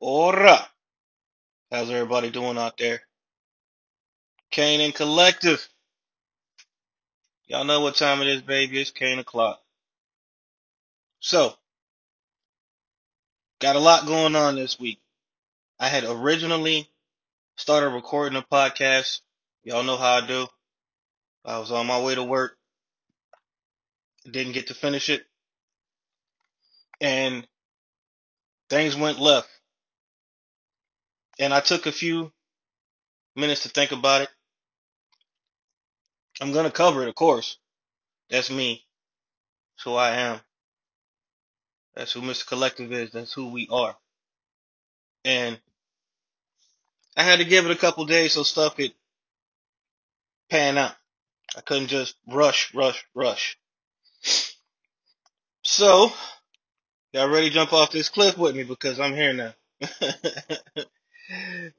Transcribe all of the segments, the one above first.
Ora! How's everybody doing out there? Kane and Collective. Y'all know what time it is, baby. It's Kane o'clock. So, got a lot going on this week. I had originally started recording a podcast. Y'all know how I do. I was on my way to work. Didn't get to finish it. And things went left. And I took a few minutes to think about it. I'm gonna cover it, of course. That's me. That's who I am. That's who Mr. Collective is. That's who we are. And I had to give it a couple days so stuff could pan out. I couldn't just rush, rush, rush. So, y'all ready to jump off this cliff with me because I'm here now.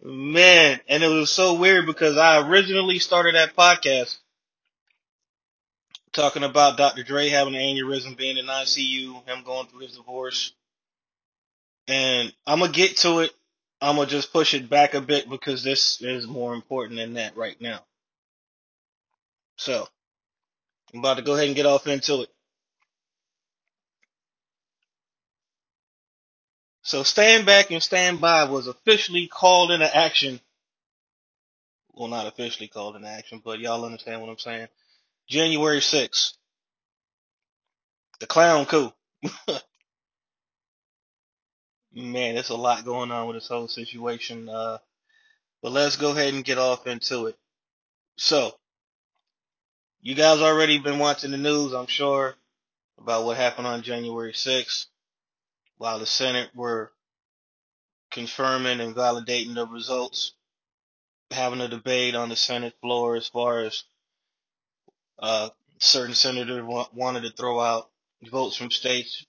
Man, and it was so weird because I originally started that podcast talking about Dr. Dre having an aneurysm, being in ICU, him going through his divorce. And I'm going to get to it. I'm going to just push it back a bit because this is more important than that right now. So, I'm about to go ahead and get off into it. So, Stand Back and Stand By was officially called into action. Well, not officially called into action, but y'all understand what I'm saying. January 6th. The clown coup. Man, there's a lot going on with this whole situation. Uh, but let's go ahead and get off into it. So, you guys already been watching the news, I'm sure, about what happened on January 6th while the Senate were confirming and validating the results, having a debate on the Senate floor as far as uh, certain senators wa- wanted to throw out votes from states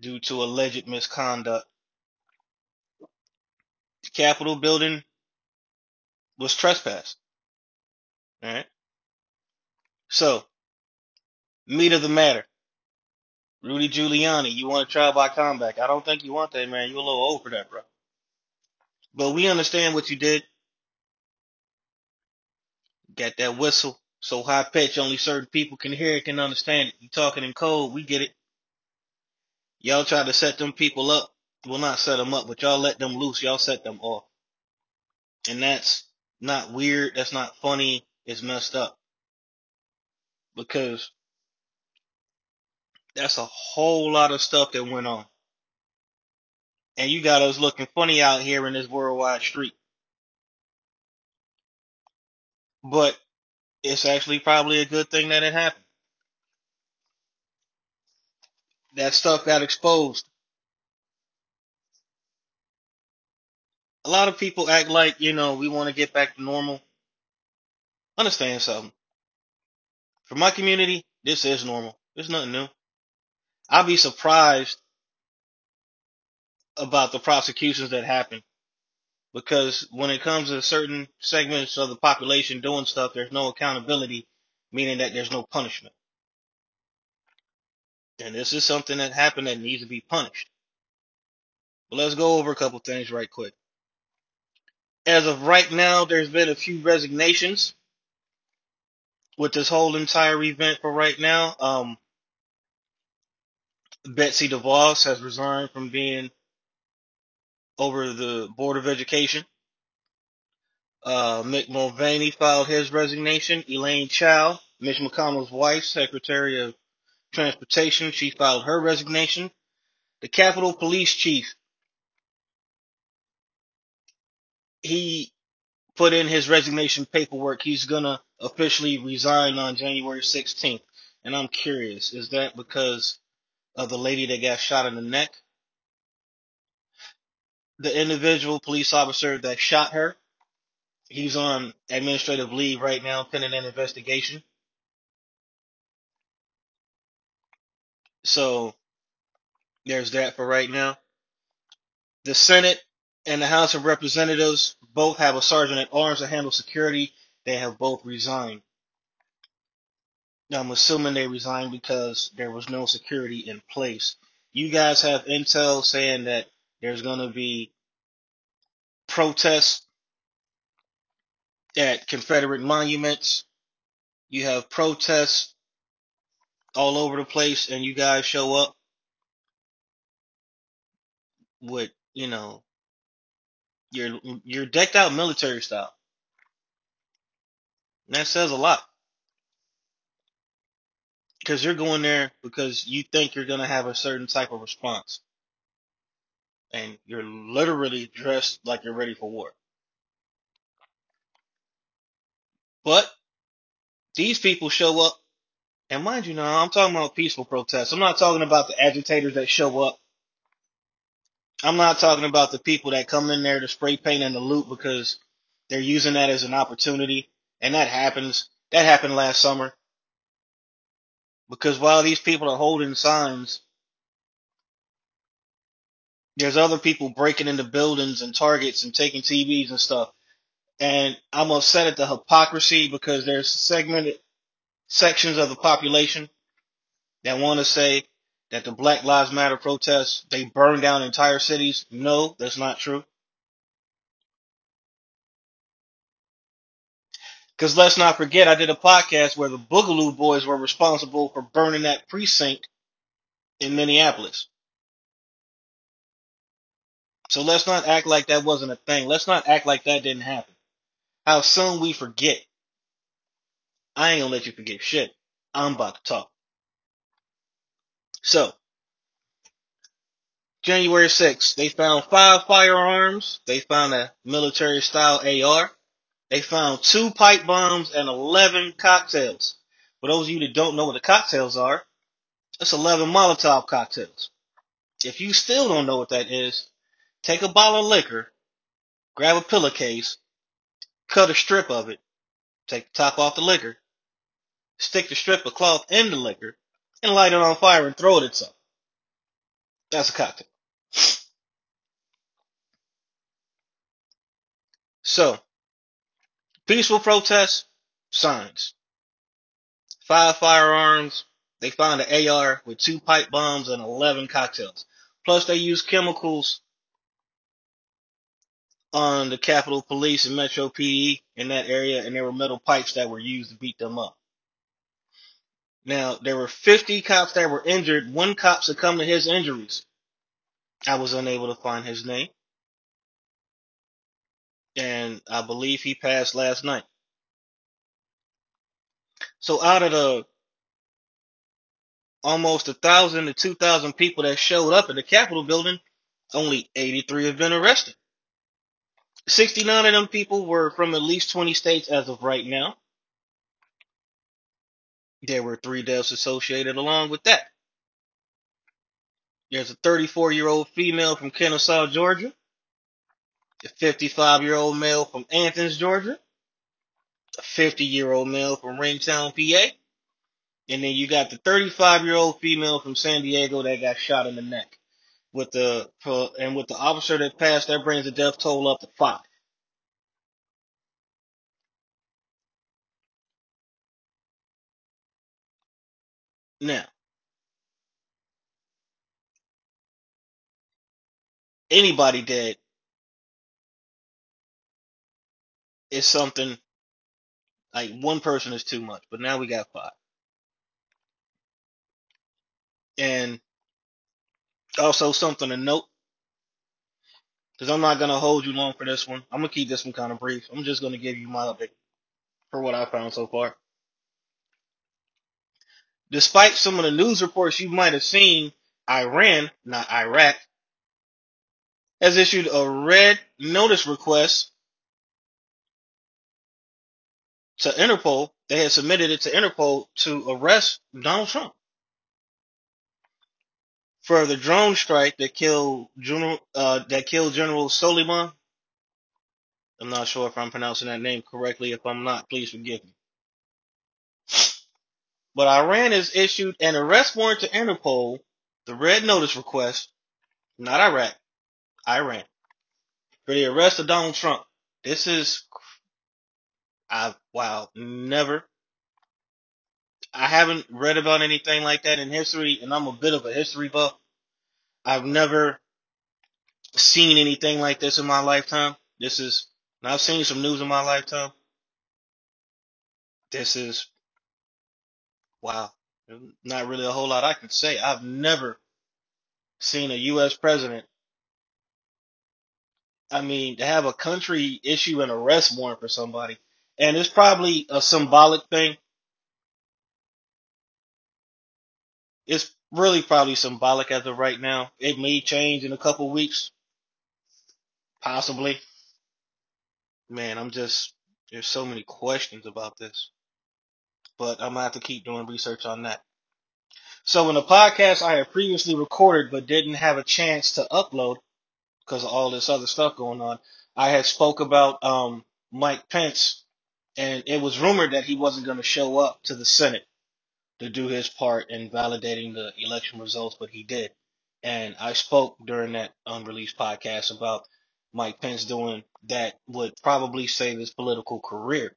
due to alleged misconduct. The Capitol building was trespassed. All right. So, meat of the matter. Rudy Giuliani, you want a trial by combat. I don't think you want that, man. You're a little old for that, bro. But we understand what you did. Got that whistle so high pitch only certain people can hear it, can understand it. You talking in code, we get it. Y'all try to set them people up. Well, not set them up, but y'all let them loose. Y'all set them off. And that's not weird. That's not funny. It's messed up because that's a whole lot of stuff that went on. And you got us looking funny out here in this worldwide street. But it's actually probably a good thing that it happened. That stuff got exposed. A lot of people act like, you know, we want to get back to normal. Understand something. For my community, this is normal. There's nothing new. I'll be surprised about the prosecutions that happen because when it comes to certain segments of the population doing stuff, there's no accountability, meaning that there's no punishment. And this is something that happened that needs to be punished. But let's go over a couple things right quick. As of right now, there's been a few resignations with this whole entire event for right now. Um, Betsy DeVos has resigned from being over the Board of Education. Uh, Mick Mulvaney filed his resignation. Elaine Chao, Mitch McConnell's wife, Secretary of Transportation, she filed her resignation. The Capitol Police Chief, he put in his resignation paperwork. He's gonna officially resign on January 16th. And I'm curious, is that because of the lady that got shot in the neck? The individual police officer that shot her, he's on administrative leave right now, pending an investigation. So there's that for right now. The Senate and the House of Representatives both have a sergeant at arms to handle security. They have both resigned. I'm assuming they resigned because there was no security in place. You guys have intel saying that There's going to be protests at Confederate monuments. You have protests all over the place, and you guys show up with, you know, your your decked out military style. That says a lot because you're going there because you think you're going to have a certain type of response, and you're literally dressed like you're ready for war. But these people show up, and mind you, now I'm talking about peaceful protests. I'm not talking about the agitators that show up. I'm not talking about the people that come in there to spray paint and the loot because they're using that as an opportunity, and that happens. That happened last summer. Because while these people are holding signs, there's other people breaking into buildings and targets and taking TVs and stuff. And I'm upset at the hypocrisy because there's segmented sections of the population that want to say that the Black Lives Matter protests, they burn down entire cities. No, that's not true. Because let's not forget, I did a podcast where the Boogaloo Boys were responsible for burning that precinct in Minneapolis. So let's not act like that wasn't a thing. Let's not act like that didn't happen. How soon we forget. I ain't gonna let you forget shit. I'm about to talk. So, January 6th, they found five firearms. They found a military style AR. They found two pipe bombs and 11 cocktails. For those of you that don't know what the cocktails are, that's 11 Molotov cocktails. If you still don't know what that is, take a bottle of liquor, grab a pillowcase, cut a strip of it, take the top off the liquor, stick the strip of cloth in the liquor, and light it on fire and throw it at something. That's a cocktail. So, peaceful protests, signs. Five firearms. They found an AR with two pipe bombs and 11 cocktails. Plus, they used chemicals on the Capitol Police and Metro PD in that area, and there were metal pipes that were used to beat them up. Now, there were 50 cops that were injured. One cop succumbed to his injuries. I was unable to find his name. And I believe he passed last night. So out of the almost a thousand to two thousand people that showed up at the Capitol building, only 83 have been arrested. 69 of them people were from at least 20 states as of right now. There were three deaths associated along with that. There's a 34 year old female from Kennesaw, Georgia, a 55 year old male from Athens, Georgia, a 50 year old male from Ringtown, PA, and then you got the 35 year old female from San Diego that got shot in the neck. With the and with the officer that passed, that brings the death toll up to five. Now, anybody dead is something like one person is too much, but now we got five. And also something to note, because I'm not gonna hold you long for this one. I'm gonna keep this one kind of brief. I'm just gonna give you my update for what I found so far. Despite some of the news reports you might have seen, Iran, not Iraq, has issued a red notice request to Interpol. They had submitted it to Interpol to arrest Donald Trump for the drone strike that killed General uh, that killed General Soleiman. I'm not sure if I'm pronouncing that name correctly. If I'm not, please forgive me. But Iran has issued an arrest warrant to Interpol, the red notice request, not Iraq, Iran, for the arrest of Donald Trump. This is, I wow, never. I haven't read about anything like that in history, and I'm a bit of a history buff. I've never seen anything like this in my lifetime. This is, I've seen some news in my lifetime. This is, wow. Not really a whole lot I can say. I've never seen a U.S. president. I mean, to have a country issue an arrest warrant for somebody, and it's probably a symbolic thing. It's really probably symbolic as of right now. It may change in a couple weeks, possibly. Man, I'm just there's so many questions about this, but I'm gonna have to keep doing research on that. So in the podcast I had previously recorded but didn't have a chance to upload because of all this other stuff going on, I had spoke about um, Mike Pence, and it was rumored that he wasn't going to show up to the Senate to do his part in validating the election results, but he did. And I spoke during that unreleased podcast about Mike Pence doing that would probably save his political career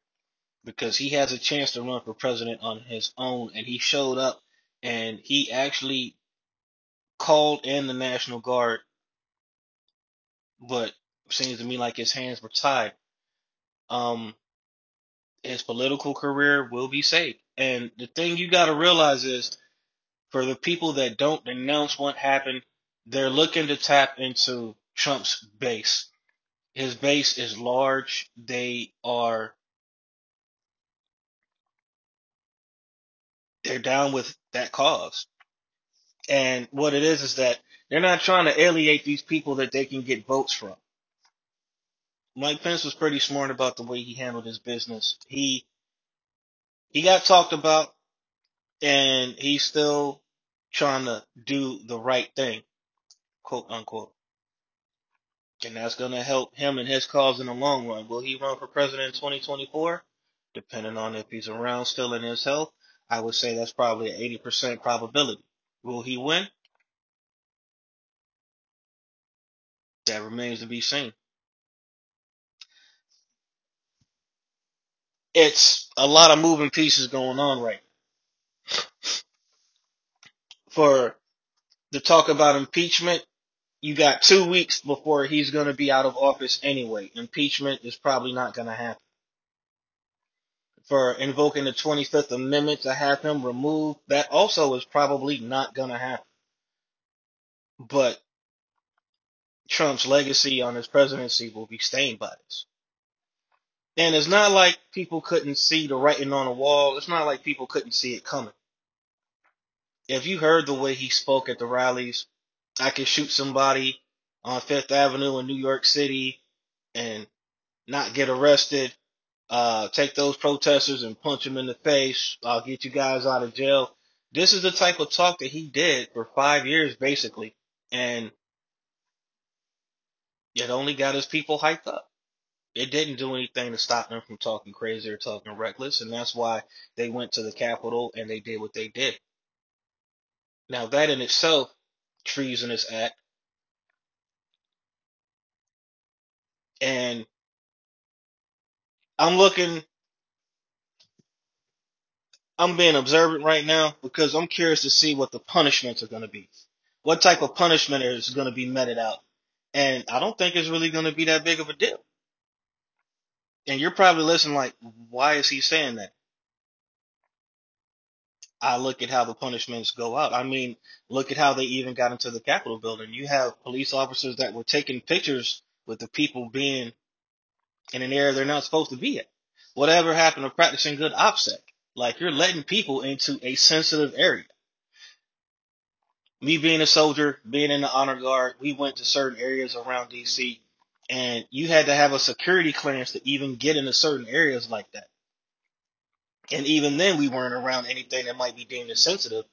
because he has a chance to run for president on his own, and he showed up and he actually called in the National Guard, but seems to me like his hands were tied. Um, his political career will be saved. And the thing you got to realize is for the people that don't denounce what happened, they're looking to tap into Trump's base. His base is large. They are they're down with that cause. And what it is is that they're not trying to alienate these people that they can get votes from. Mike Pence was pretty smart about the way he handled his business. He he got talked about and he's still trying to do the right thing, quote unquote. And that's going to help him and his cause in the long run. Will he run for president in 2024? Depending on if he's around still in his health, I would say that's probably an 80% probability. Will he win? That remains to be seen. It's a lot of moving pieces going on right now. For the talk about impeachment, you got two weeks before he's going to be out of office anyway. Impeachment is probably not going to happen. For invoking the 25th Amendment to have him removed, that also is probably not going to happen. But Trump's legacy on his presidency will be stained by this. And it's not like people couldn't see the writing on the wall. It's not like people couldn't see it coming. If you heard the way he spoke at the rallies, I could shoot somebody on Fifth Avenue in New York City and not get arrested. Uh, take those protesters and punch them in the face. I'll get you guys out of jail. This is the type of talk that he did for five years, basically. And it only got his people hyped up. It didn't do anything to stop them from talking crazy or talking reckless. And that's why they went to the Capitol and they did what they did. Now, that in itself, treasonous act. And I'm looking, I'm being observant right now because I'm curious to see what the punishments are going to be. What type of punishment is going to be meted out. And I don't think it's really going to be that big of a deal. And you're probably listening like, why is he saying that? I look at how the punishments go out. I mean, look at how they even got into the Capitol building. You have police officers that were taking pictures with the people being in an area they're not supposed to be at. Whatever happened to practicing good OPSEC? Like you're letting people into a sensitive area. Me being a soldier, being in the honor guard, we went to certain areas around DC and you had to have a security clearance to even get into certain areas like that. And even then, we weren't around anything that might be deemed as sensitive.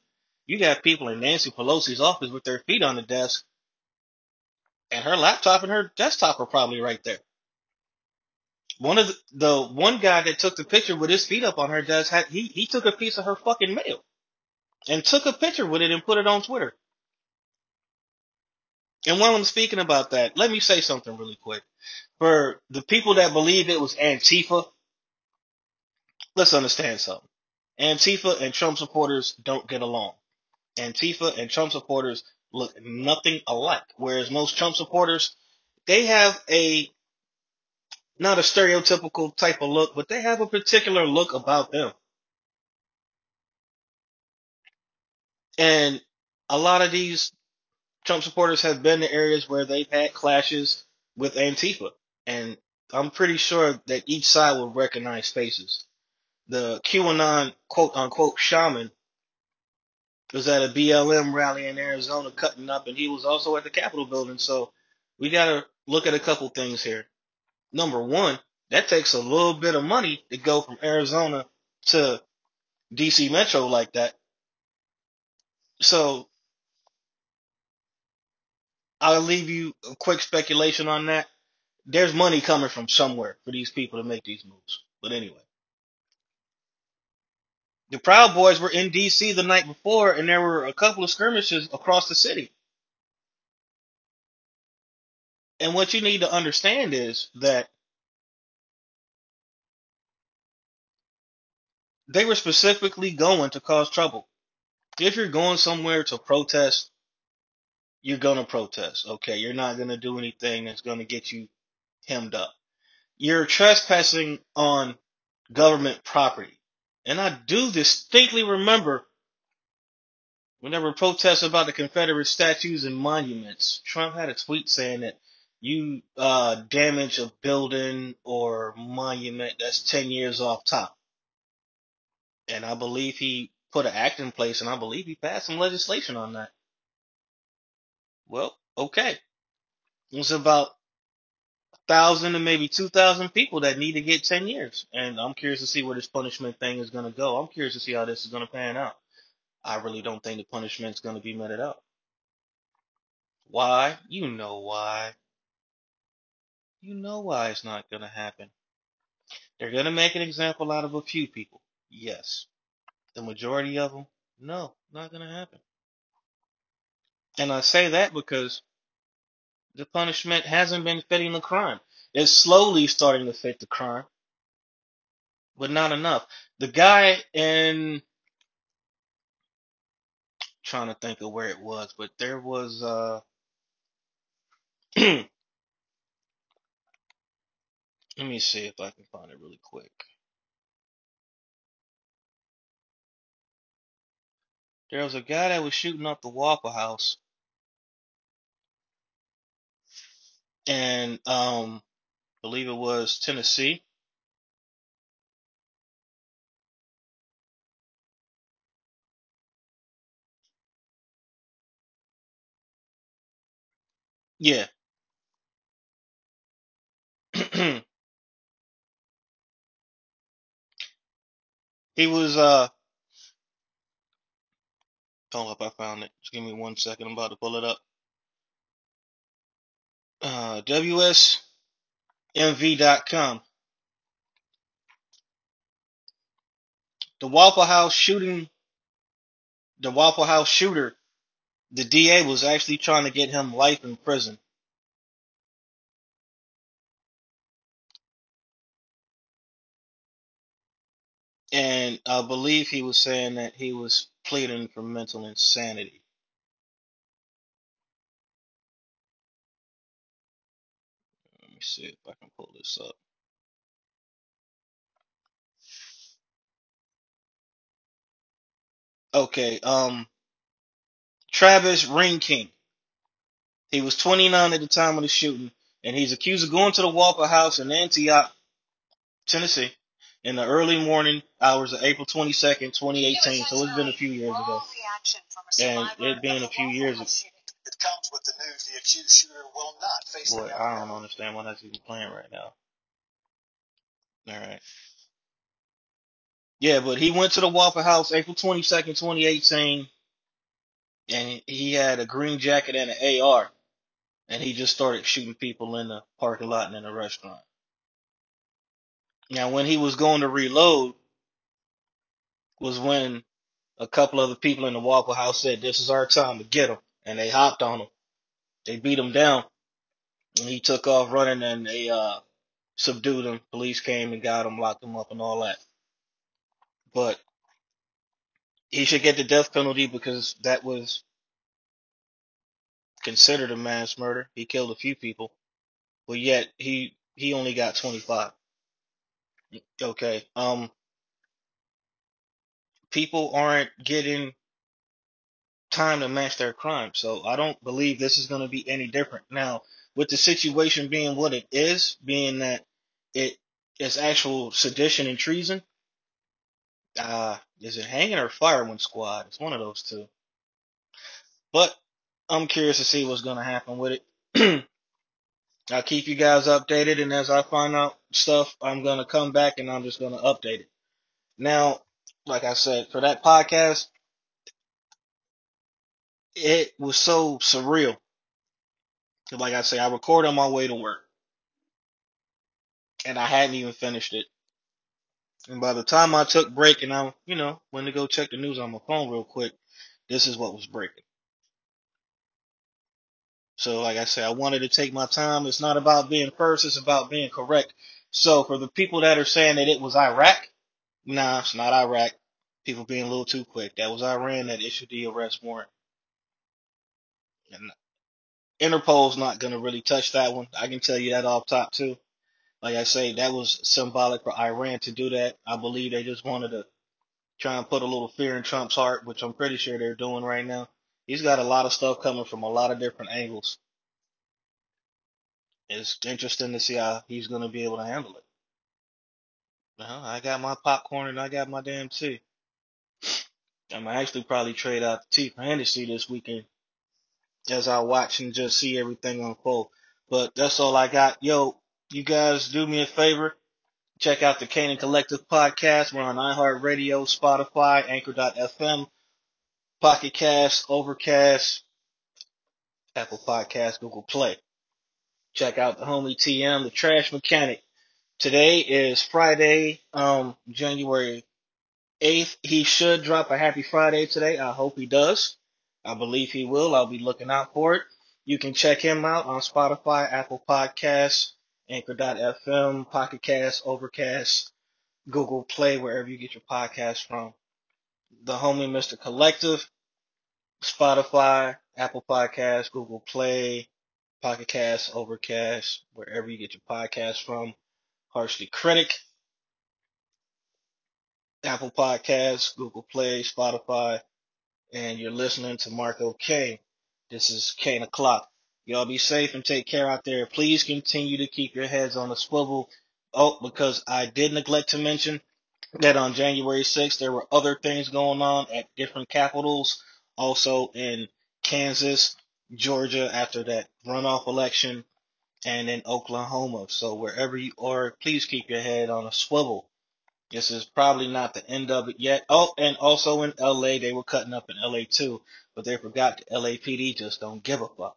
You got people in Nancy Pelosi's office with their feet on the desk, and her laptop and her desktop are probably right there. One of the, the one guy that took the picture with his feet up on her desk had he he took a piece of her fucking mail and took a picture with it and put it on Twitter. And while I'm speaking about that, let me say something really quick. For the people that believe it was Antifa, let's understand something. Antifa and Trump supporters don't get along. Antifa and Trump supporters look nothing alike. Whereas most Trump supporters they have a not a stereotypical type of look, but they have a particular look about them. And a lot of these Trump supporters have been to areas where they've had clashes with Antifa. And I'm pretty sure that each side will recognize faces. The QAnon quote unquote shaman was at a BLM rally in Arizona cutting up, and he was also at the Capitol building. So we got to look at a couple things here. Number one, that takes a little bit of money to go from Arizona to DC Metro like that. So I'll leave you a quick speculation on that. There's money coming from somewhere for these people to make these moves. But anyway, the Proud Boys were in DC the night before, and there were a couple of skirmishes across the city. And what you need to understand is that they were specifically going to cause trouble. If you're going somewhere to protest, you're to protest. Okay. You're not to do anything that's to get you hemmed up. You're trespassing on government property. And I do distinctly remember when there were protests about the Confederate statues and monuments, Trump had a tweet saying that you uh, damage a building or monument that's 10 years off top. And I believe he put an act in place and I believe he passed some legislation on that. Well, okay. It's about a thousand and maybe two thousand people that need to get ten years. And I'm curious to see where this punishment thing is gonna go. I'm curious to see how this is gonna pan out. I really don't think the punishment's gonna be meted out. Why? You know why. You know why it's not gonna happen. They're gonna make an example out of a few people. Yes. The majority of them, no, not gonna happen. And I say that because the punishment hasn't been fitting the crime. It's slowly starting to fit the crime, but not enough. The guy in trying to think of where it was, but there was uh let me see if I can find it really quick. There was a guy that was shooting up the Waffle House and um believe it was Tennessee. Yeah. he was uh hold up, I found it. Just give me one second, I'm about to pull it up. Uh WSMV.com. The Waffle House shooting the Waffle House shooter, the DA was actually trying to get him life in prison. And I believe he was saying that he was pleading for mental insanity. See if I can pull this up. Okay, um, Travis Reinking. He was 29 at the time of the shooting, and he's accused of going to the Walker House in Antioch, Tennessee, in the early morning hours of April 22nd, 2018. So it's been a few years ago. And it being a few years ago. It comes with the news the accused shooter will not face Boy, I don't understand why that's even playing right now. All right. Yeah, but he went to the Waffle House April 22nd, 2018, and he had a green jacket and an AR, and he just started shooting people in the parking lot and in the restaurant. Now, when he was going to reload, was when a couple of the people in the Waffle House said, "This is our time to get him," and they hopped on him. They beat him down, and he took off running, and they uh, subdued him. Police came and got him, locked him up, and all that. But he should get the death penalty because that was considered a mass murder. He killed a few people. but yet he he only got 25. Okay. Um, people aren't getting time to match their crime, so I don't believe this is going to be any different. Now, with the situation being what it is, being that it is actual sedition and treason, uh, is it hanging or fireman squad? It's one of those two. But I'm curious to see what's going to happen with it. I'll keep you guys updated, and as I find out stuff, I'm going to come back and I'm just going to update it. Now, like I said, for that podcast, it was so surreal. Like I say, I record on my way to work, and I hadn't even finished it. And by the time I took break and I, you know, went to go check the news on my phone real quick, this is what was breaking. So, like I said, I wanted to take my time. It's not about being first; it's about being correct. So, for the people that are saying that it was Iraq, nah, it's not Iraq. People being a little too quick. That was Iran that issued the arrest warrant. And Interpol's not going to really touch that one. I can tell you that off top too. Like I say, that was symbolic for Iran to do that. I believe they just wanted to try and put a little fear in Trump's heart, which I'm pretty sure they're doing right now. He's got a lot of stuff coming from a lot of different angles. It's interesting to see how he's going to be able to handle it. Well, I got my popcorn and I got my damn tea. I'm actually probably trade out the tea for Hennessy this weekend as I watch and just see everything unfold. But that's all I got. Yo, you guys do me a favor. Check out the Canaan Collective podcast. We're on iHeartRadio, Spotify, Anchor.fm, Pocket Cast, Overcast, Apple Podcast, Google Play. Check out the homie TM, the Trash Mechanic. Today is Friday, um, January 8th. He should drop a happy Friday today. I hope he does. I believe he will. I'll be looking out for it. You can check him out on Spotify, Apple Podcasts, Anchor.fm, Pocket Cast, Overcast, Google Play, wherever you get your podcasts from. The homie Mr. Collective, Spotify, Apple Podcasts, Google Play, Pocket Cast, Overcast, wherever you get your podcasts from. Harshly Critic, Apple Podcasts, Google Play, Spotify, and you're listening to Marco Kane. This is Kane O'Clock. Y'all be safe and take care out there. Please continue to keep your heads on the swivel. Oh, because I did neglect to mention that on January 6th, there were other things going on at different capitals, also in Kansas, Georgia after that runoff election, and in Oklahoma. So wherever you are, please keep your head on a swivel. This is probably not the end of it yet. Oh, and also in LA, they were cutting up in LA too, but they forgot the LAPD just don't give a fuck.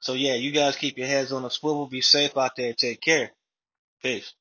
So yeah, you guys keep your heads on a swivel. Be safe out there. Take care. Peace.